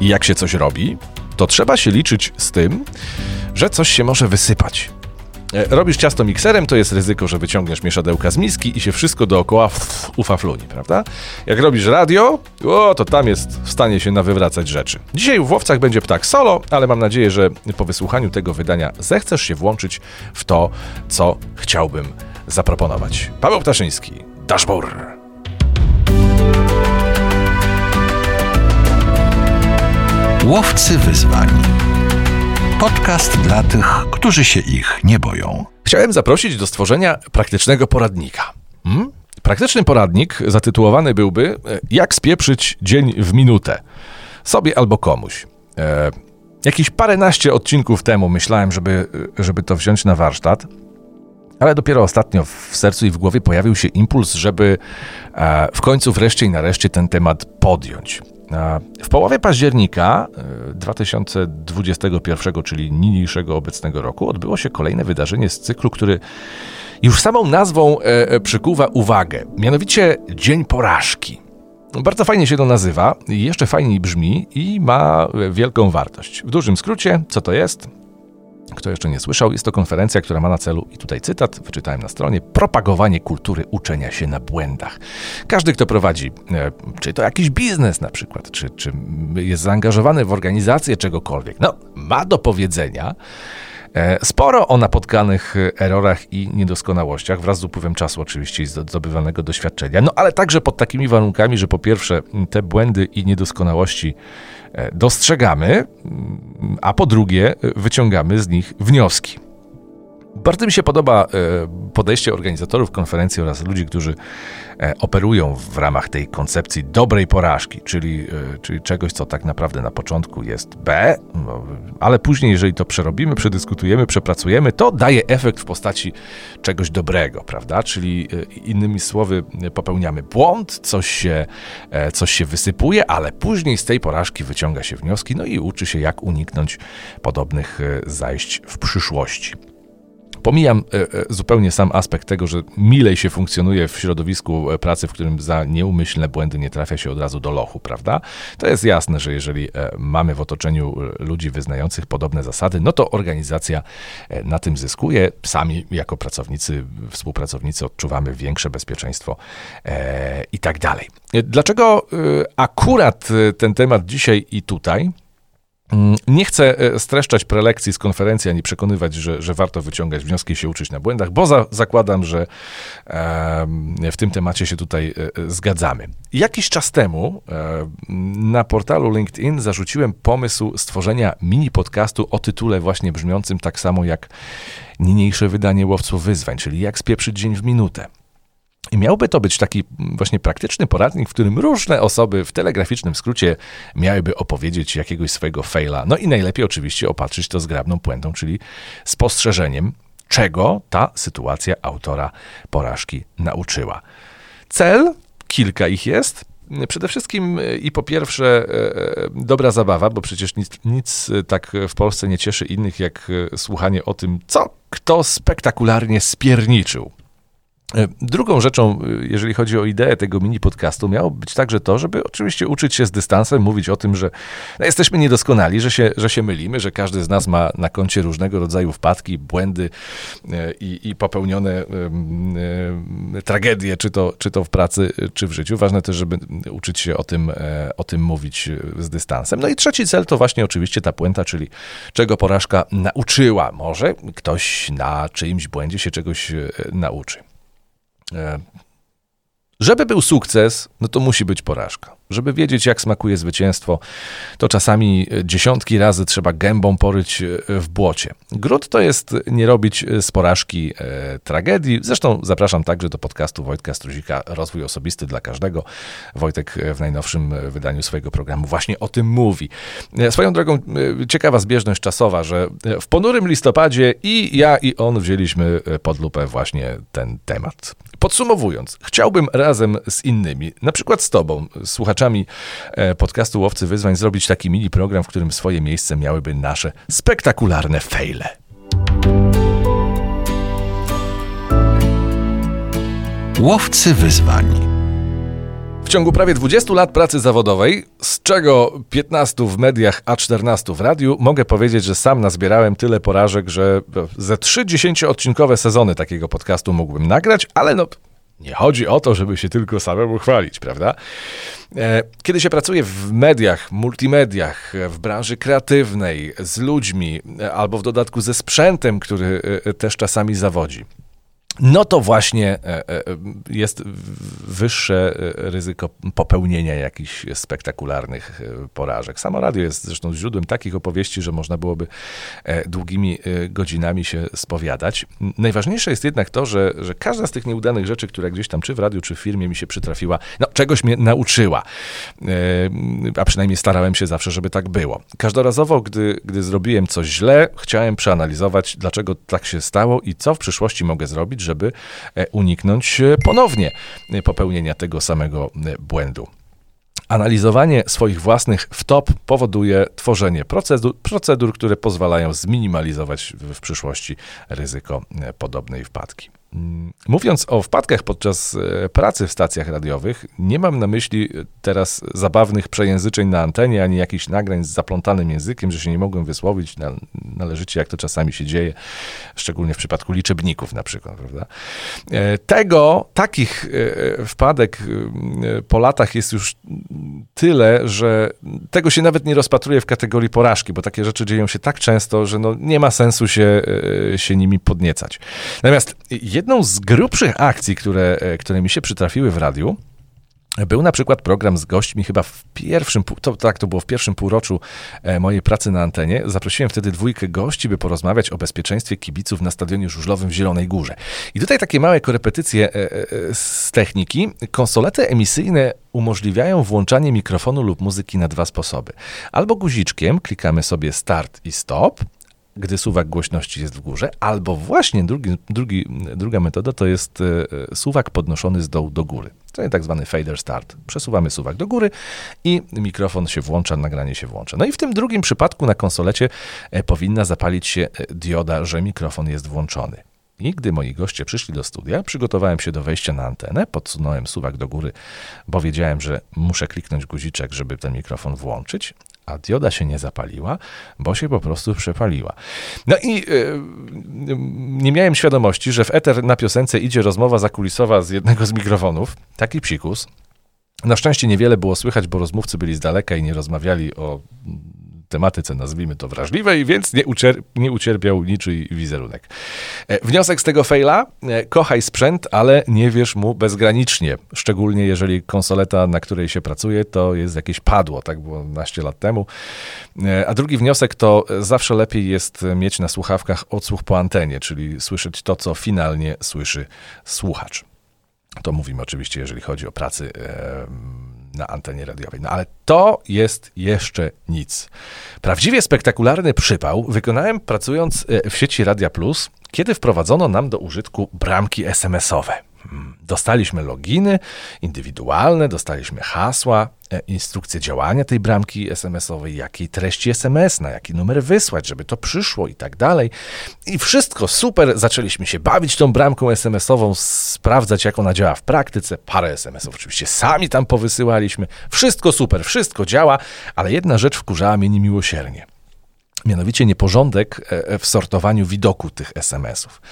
I jak się coś robi, to trzeba się liczyć z tym, że coś się może wysypać. E, robisz ciasto mikserem, to jest ryzyko, że wyciągniesz mieszadełka z miski i się wszystko dookoła ufafluni, prawda? Jak robisz radio, o, to tam jest w stanie się nawywracać rzeczy. Dzisiaj w Łowcach będzie ptak solo, ale mam nadzieję, że po wysłuchaniu tego wydania zechcesz się włączyć w to, co chciałbym zaproponować. Paweł Ptaszyński, Dashboard. Łowcy wyzwań. Podcast dla tych, którzy się ich nie boją. Chciałem zaprosić do stworzenia praktycznego poradnika. Hmm? Praktyczny poradnik zatytułowany byłby e, Jak spieprzyć dzień w minutę. Sobie albo komuś. E, jakieś paręnaście odcinków temu myślałem, żeby, e, żeby to wziąć na warsztat, ale dopiero ostatnio w sercu i w głowie pojawił się impuls, żeby e, w końcu wreszcie i nareszcie ten temat podjąć. W połowie października 2021, e, czyli niniejszego obecnego roku, odbyło się kolejne wydarzenie z cyklu, który już samą nazwą e, e, przykuwa uwagę, mianowicie Dzień Porażki. Bardzo fajnie się to nazywa, jeszcze fajniej brzmi i ma wielką wartość. W dużym skrócie, co to jest? Kto jeszcze nie słyszał, jest to konferencja, która ma na celu, i tutaj cytat, wyczytałem na stronie, propagowanie kultury uczenia się na błędach. Każdy, kto prowadzi, e, czy to jakiś biznes na przykład, czy, czy jest zaangażowany w organizację czegokolwiek, no, ma do powiedzenia sporo o napotkanych errorach i niedoskonałościach, wraz z upływem czasu oczywiście i zdobywanego doświadczenia, no ale także pod takimi warunkami, że po pierwsze te błędy i niedoskonałości E, dostrzegamy, mm, a po drugie wyciągamy z nich wnioski. Bardzo mi się podoba e, podejście organizatorów konferencji oraz ludzi, którzy e, operują w ramach tej koncepcji dobrej porażki, czyli, e, czyli czegoś, co tak naprawdę na początku jest B, no, ale później, jeżeli to przerobimy, przedyskutujemy, przepracujemy, to daje efekt w postaci czegoś dobrego, prawda? Czyli innymi słowy, popełniamy błąd, coś się, coś się wysypuje, ale później z tej porażki wyciąga się wnioski, no i uczy się, jak uniknąć podobnych zajść w przyszłości. Pomijam e, e, zupełnie sam aspekt tego, że milej się funkcjonuje w środowisku e, pracy, w którym za nieumyślne błędy nie trafia się od razu do lochu, prawda? To jest jasne, że jeżeli mamy w otoczeniu ludzi wyznających podobne zasady, no to organizacja na tym zyskuje. Sami jako pracownicy, współpracownicy odczuwamy większe bezpieczeństwo i tak dalej. Dlaczego akurat ten temat dzisiaj i tutaj? Mm, nie chcę e, streszczać prelekcji z konferencji, ani przekonywać, że, że warto wyciągać wnioski i się uczyć na błędach, bo za, zakładam, że w tym temacie się tutaj e, e, zgadzamy. Jakiś czas temu na portalu LinkedIn zarzuciłem pomysł stworzenia mini podcastu o tytule właśnie brzmiącym tak samo jak niniejsze wydanie Łowców Wyzwań, czyli jak spieprzyć dzień w minutę. I miałby to być taki właśnie praktyczny poradnik, w którym różne osoby w telegraficznym skrócie miałyby opowiedzieć jakiegoś swojego faila. No i najlepiej oczywiście opatrzyć to zgrabną puentą, czyli spostrzeżeniem, czego ta sytuacja autora porażki nauczyła. Cel, kilka ich jest. Przede wszystkim e, i po pierwsze e, e, dobra zabawa, bo przecież nic, nic tak w Polsce nie cieszy innych jak słuchanie o tym, co kto spektakularnie spierniczył. E, drugą rzeczą, e, jeżeli chodzi o ideę tego mini podcastu, miało być także to, żeby oczywiście uczyć się z dystansem, mówić o tym, że no, jesteśmy niedoskonali, że się, że się mylimy, że każdy z nas ma na koncie różnego rodzaju wpadki, błędy e, i, i popełnione tragedie, czy to, czy to w pracy, czy w życiu. Ważne też, żeby uczyć się o tym, o tym mówić z dystansem. No i trzeci cel to właśnie oczywiście ta puenta, czyli czego porażka nauczyła. Może ktoś na czyimś błędzie się czegoś nauczy. E, żeby był sukces, no to musi być porażka. Żeby wiedzieć, jak smakuje zwycięstwo, to czasami dziesiątki razy trzeba gębą poryć e, w błocie. Gród to jest nie robić z porażki e, tragedii. Zresztą zapraszam także do podcastu Wojtka Struzika Rozwój Osobisty dla Każdego. Wojtek w najnowszym wydaniu swojego programu właśnie o tym mówi. E, swoją drogą e, ciekawa zbieżność czasowa, że w ponurym listopadzie i ja i on wzięliśmy pod lupę właśnie ten temat. Podsumowując, chciałbym razem z innymi, na przykład z tobą, słuchaczami e, podcastu Łowcy Wyzwań, zrobić taki mini program, w którym swoje miejsce miałyby nasze spektakularne fejle. Łowcy Wyzwań ciągu prawie 20 lat pracy zawodowej, z czego 15 w mediach, a 14 w radiu, mogę powiedzieć, że sam nazbierałem tyle porażek, że ze 3 10-odcinkowe sezony takiego podcastu mógłbym nagrać, ale no nie chodzi o to, żeby się tylko samemu chwalić, prawda? E, kiedy się pracuje w mediach, multimediach, w branży kreatywnej, z ludźmi, e, albo w dodatku ze sprzętem, który e, też czasami zawodzi, no to właśnie e, e, jest wyższe e, ryzyko popełnienia jakichś spektakularnych porażek. Samo radio jest zresztą źródłem takich opowieści, że można byłoby długimi godzinami się spowiadać. Najważniejsze jest jednak to, że, że każda z tych nieudanych rzeczy, która gdzieś tam czy w radiu, czy w firmie mi się przytrafiła, no czegoś mnie nauczyła. A przynajmniej starałem się zawsze, żeby tak było. Każdorazowo, gdy, gdy zrobiłem coś źle, chciałem przeanalizować, dlaczego tak się stało i co w przyszłości mogę zrobić, żeby e, uniknąć e, ponownie e, popełnienia tego samego błędu. Analizowanie swoich własnych wtop powoduje tworzenie procedur, procedur, które pozwalają zminimalizować w przyszłości ryzyko podobnej wpadki. Mm, mówiąc o wpadkach podczas e, pracy w stacjach radiowych, nie mam na myśli teraz zabawnych przejęzyczeń na antenie, ani jakichś nagrań z zaplątanym językiem, że się nie mogłem wysłowić należycie, jak to czasami się dzieje, szczególnie w przypadku liczebników na przykład, prawda? E, tego, takich e, wpadek po latach jest już tyle, że tego się nawet nie rozpatruje w kategorii porażki, bo takie rzeczy dzieją się tak często, że no nie ma sensu się, się nimi podniecać. Natomiast jedną z grubszych akcji, które, e, które mi się przytrafiły w radiu, był na przykład program z gośćmi chyba w pierwszym, to, tak to było w pierwszym półroczu e, mojej pracy na antenie. Zaprosiłem wtedy dwójkę gości, by porozmawiać o bezpieczeństwie kibiców na stadionie żużlowym w Zielonej Górze. I tutaj takie małe korepetycje e, z techniki. Konsolety emisyjne umożliwiają włączanie mikrofonu lub muzyki na dwa sposoby. Albo guziczkiem klikamy sobie start i stop, gdy suwak głośności jest w górze, albo właśnie drugi, drugi, druga metoda to jest e, suwak podnoszony z dołu do góry. To jest tak zwany fader start. Przesuwamy suwak do góry i mikrofon się włącza, nagranie się włącza. No i w tym drugim przypadku na konsolecie e, powinna zapalić się e, dioda, że mikrofon jest włączony. I gdy moi goście przyszli do studia, przygotowałem się do wejścia na antenę, podsunąłem suwak do góry, bo wiedziałem, że muszę kliknąć guziczek, żeby ten mikrofon włączyć, a dioda się nie zapaliła, bo się po prostu przepaliła. No i yy, nie miałem świadomości, że w eter na piosence idzie rozmowa zakulisowa z jednego z mikrofonów, taki psikus. Na szczęście niewiele było słychać, bo rozmówcy byli z daleka i nie rozmawiali o tematyce, nazwijmy to wrażliwej, więc nie, ucier nie ucierpiał niczyj wizerunek. E, wniosek z tego faila, e, kochaj sprzęt, ale nie wierz mu bezgranicznie, szczególnie jeżeli konsoleta, na której się pracuje, to jest jakieś padło, tak było naście lat temu. E, a drugi wniosek to zawsze lepiej jest mieć na słuchawkach odsłuch po antenie, czyli słyszeć to, co finalnie słyszy słuchacz. To mówimy oczywiście, jeżeli chodzi o pracy na antenie radiowej. No ale to jest jeszcze nic. Prawdziwie spektakularny przypał wykonałem pracując e, w sieci Radia Plus, kiedy wprowadzono nam do użytku bramki SMS-owe. Hmm, dostaliśmy loginy indywidualne, dostaliśmy hasła, e, instrukcję działania tej bramki SMS-owej, jakiej treści SMS, na jaki numer wysłać, żeby to przyszło i tak dalej. I wszystko super. Zaczęliśmy się bawić tą bramką SMS-ową, sprawdzać, jak ona działa w praktyce. Parę SMS-ów oczywiście sami tam powysyłaliśmy. Wszystko super, wszystko działa, ale jedna rzecz wkurzała mnie niemiłosiernie. Mianowicie nieporządek e, e, w sortowaniu widoku tych SMS-ów.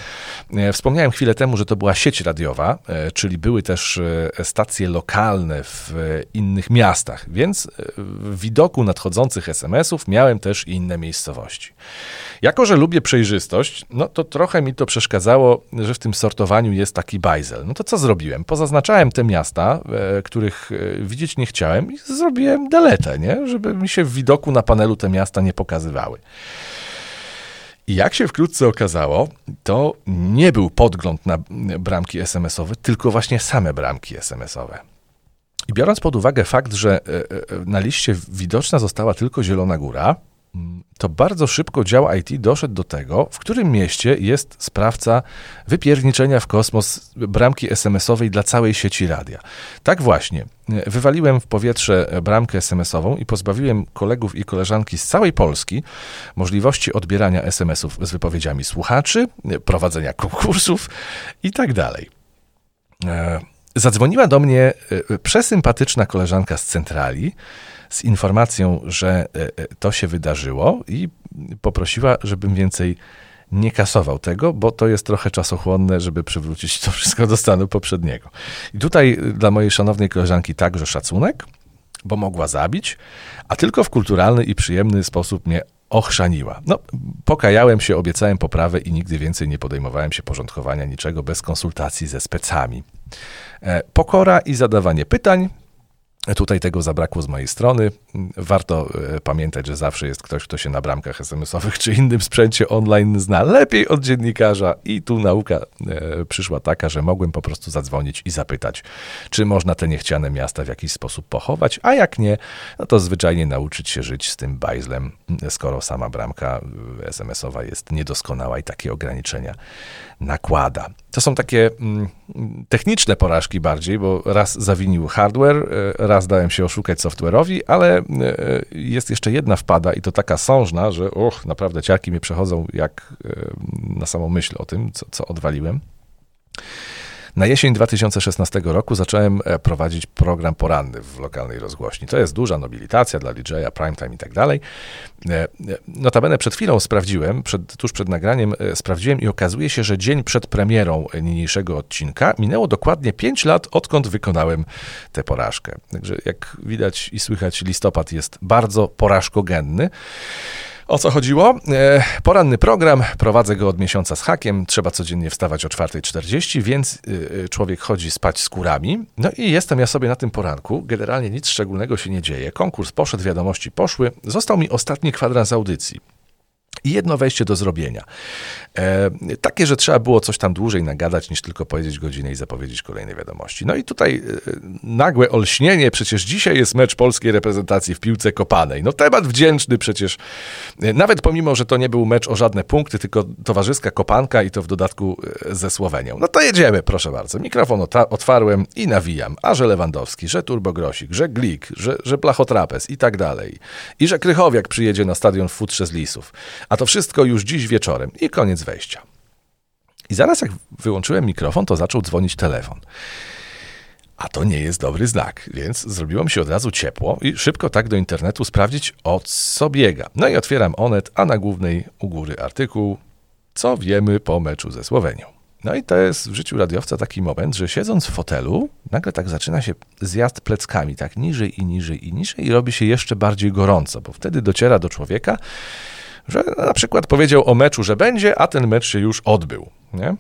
E, wspomniałem chwilę temu, że to była sieć radiowa, czyli były też stacje lokalne w innych miastach, więc w widoku nadchodzących SMS-ów miałem też inne miejscowości. Jako, że lubię przejrzystość, no to trochę mi to przeszkadzało, że w tym sortowaniu jest taki bajzel. No to co zrobiłem? Pozaznaczałem te miasta, których widzieć nie chciałem i zrobiłem deletę, nie? żeby mi się w widoku na panelu te miasta nie pokazywały. I jak się wkrótce okazało, to nie był podgląd na bramki SMS-owe, tylko właśnie same bramki SMS-owe. I biorąc pod uwagę fakt, że e, e, na liście widoczna została tylko Zielona Góra, to bardzo szybko dział IT doszedł do tego, w którym mieście jest sprawca wypierniczenia w kosmos bramki SMS-owej dla całej sieci radia. Tak właśnie, wywaliłem w powietrze bramkę SMS-ową i pozbawiłem kolegów i koleżanki z całej Polski możliwości odbierania SMS-ów z wypowiedziami słuchaczy, prowadzenia konkursów i tak dalej. E, zadzwoniła do mnie przesympatyczna koleżanka z centrali z informacją, że to się wydarzyło i poprosiła, żebym więcej nie kasował tego, bo to jest trochę czasochłonne, żeby przywrócić to wszystko do stanu poprzedniego. I tutaj dla mojej szanownej koleżanki także szacunek, bo mogła zabić, a tylko w kulturalny i przyjemny sposób mnie ochrzaniła. No, pokajałem się, obiecałem poprawę i nigdy więcej nie podejmowałem się porządkowania niczego bez konsultacji ze specami. E, pokora i zadawanie pytań Tutaj tego zabrakło z mojej strony. Warto e, pamiętać, że zawsze jest ktoś, kto się na bramkach SMS-owych czy innym sprzęcie online zna lepiej od dziennikarza. I tu nauka e, przyszła taka, że mogłem po prostu zadzwonić i zapytać, czy można te niechciane miasta w jakiś sposób pochować, a jak nie, no to zwyczajnie nauczyć się żyć z tym bajzlem, skoro sama bramka e, SMS-owa jest niedoskonała i takie ograniczenia nakłada. To są takie mm, techniczne porażki bardziej, bo raz zawinił hardware, raz dałem się oszukać software'owi, ale e, jest jeszcze jedna wpada i to taka sążna, że och, naprawdę ciarki mi przechodzą jak e, na samą myśl o tym, co, co odwaliłem. Na jesień 2016 roku zacząłem e, prowadzić program poranny w lokalnej rozgłośni. To jest duża nobilitacja dla DJ-a, primetime i tak dalej. E, e, notabene przed chwilą sprawdziłem, przed, tuż przed nagraniem sprawdziłem i okazuje się, że dzień przed premierą niniejszego odcinka minęło dokładnie 5 lat, odkąd wykonałem tę porażkę. Także jak widać i słychać, listopad jest bardzo porażkogenny. O co chodziło? E, poranny program, prowadzę go od miesiąca z hakiem, trzeba codziennie wstawać o 4.40, więc e, e, człowiek chodzi spać z kurami. No i jestem ja sobie na tym poranku, generalnie nic szczególnego się nie dzieje. Konkurs poszedł, wiadomości poszły, został mi ostatni kwadrans audycji. I jedno wejście do zrobienia. E, takie, że trzeba było coś tam dłużej nagadać, niż tylko powiedzieć godzinę i zapowiedzieć kolejne wiadomości. No i tutaj e, nagłe olśnienie, przecież dzisiaj jest mecz polskiej reprezentacji w piłce kopanej. No temat wdzięczny przecież, e, nawet pomimo, że to nie był mecz o żadne punkty, tylko towarzyska kopanka i to w dodatku e, ze Słowenią. No to jedziemy, proszę bardzo. Mikrofon otwarłem i nawijam. A że Lewandowski, że Turbogrosik, że Glik, że, że Plachotrapez i tak dalej. I że Krychowiak przyjedzie na stadion w futrze z Lisów. A to wszystko już dziś wieczorem i koniec wejścia. I zaraz jak wyłączyłem mikrofon, to zaczął dzwonić telefon. A to nie jest dobry znak, więc zrobiło mi się od razu ciepło i szybko tak do internetu sprawdzić, o co biega. No i otwieram Onet, a na głównej u góry artykuł, co wiemy po meczu ze Słowenią. No i to jest w życiu radiowca taki moment, że siedząc w fotelu, nagle tak zaczyna się zjazd pleckami, tak niżej i niżej i niżej i robi się jeszcze bardziej gorąco, bo wtedy dociera do człowieka, że na przykład powiedział o meczu, że będzie, a ten mecz się już odbył. Nie?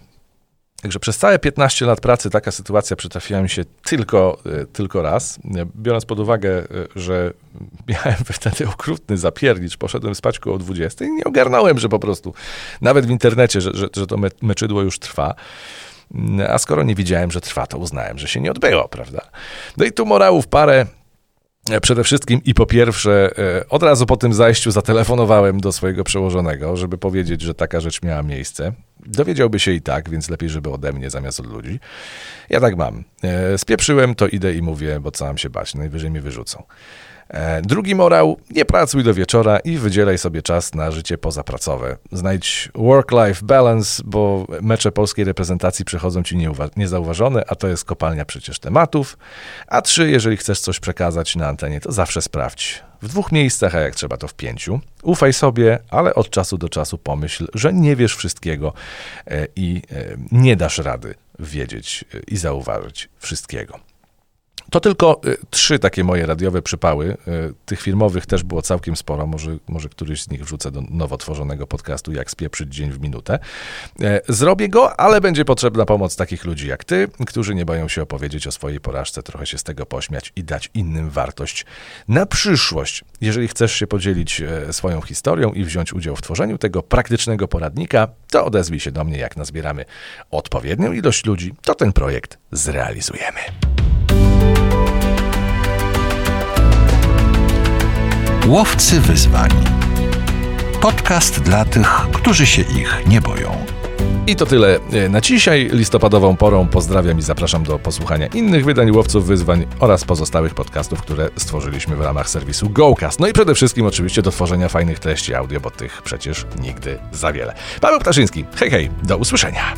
Także przez całe 15 lat pracy taka sytuacja przytrafiła mi się tylko, e, tylko raz. Biorąc pod uwagę, e, że miałem wtedy okrutny zapiernicz, poszedłem spać koło 20 i nie ogarnąłem, że po prostu nawet w internecie, że, że, że to meczydło już trwa. A skoro nie widziałem, że trwa, to uznałem, że się nie odbyło, prawda? No i tu morałów parę. Przede wszystkim i po pierwsze, e, od razu po tym zajściu zatelefonowałem do swojego przełożonego, żeby powiedzieć, że taka rzecz miała miejsce. Dowiedziałby się i tak, więc lepiej, żeby ode mnie zamiast od ludzi. Ja tak mam. E, spieprzyłem, to idę i mówię, bo co mam się bać, najwyżej mi wyrzucą. E, drugi morał, nie pracuj do wieczora i wydzielaj sobie czas na życie pozapracowe. Znajdź work-life balance, bo mecze polskiej reprezentacji przychodzą ci niezauważone, a to jest kopalnia przecież tematów. A trzy, jeżeli chcesz coś przekazać na antenie, to zawsze sprawdź. W dwóch miejscach, a jak trzeba to w pięciu. Ufaj sobie, ale od czasu do czasu pomyśl, że nie wiesz wszystkiego e, i e, nie dasz rady wiedzieć i zauważyć wszystkiego. To tylko y, trzy takie moje radiowe przypały. Y, tych filmowych też było całkiem sporo. Może, może któryś z nich wrzucę do nowo tworzonego podcastu, jak spieprzyć dzień w minutę. E, zrobię go, ale będzie potrzebna pomoc takich ludzi jak ty, którzy nie boją się opowiedzieć o swojej porażce, trochę się z tego pośmiać i dać innym wartość na przyszłość. Jeżeli chcesz się podzielić e, swoją historią i wziąć udział w tworzeniu tego praktycznego poradnika, to odezwij się do mnie, jak nazbieramy odpowiednią ilość ludzi, to ten projekt zrealizujemy. Łowcy wyzwań. Podcast dla tych, którzy się ich nie boją. I to tyle e, na dzisiaj. Listopadową porą pozdrawiam i zapraszam do posłuchania innych wydań Łowców Wyzwań oraz pozostałych podcastów, które stworzyliśmy w ramach serwisu GoCast. No i przede wszystkim oczywiście do tworzenia fajnych treści audio, bo tych przecież nigdy za wiele. Paweł Ptaszyński, hej hej, do usłyszenia.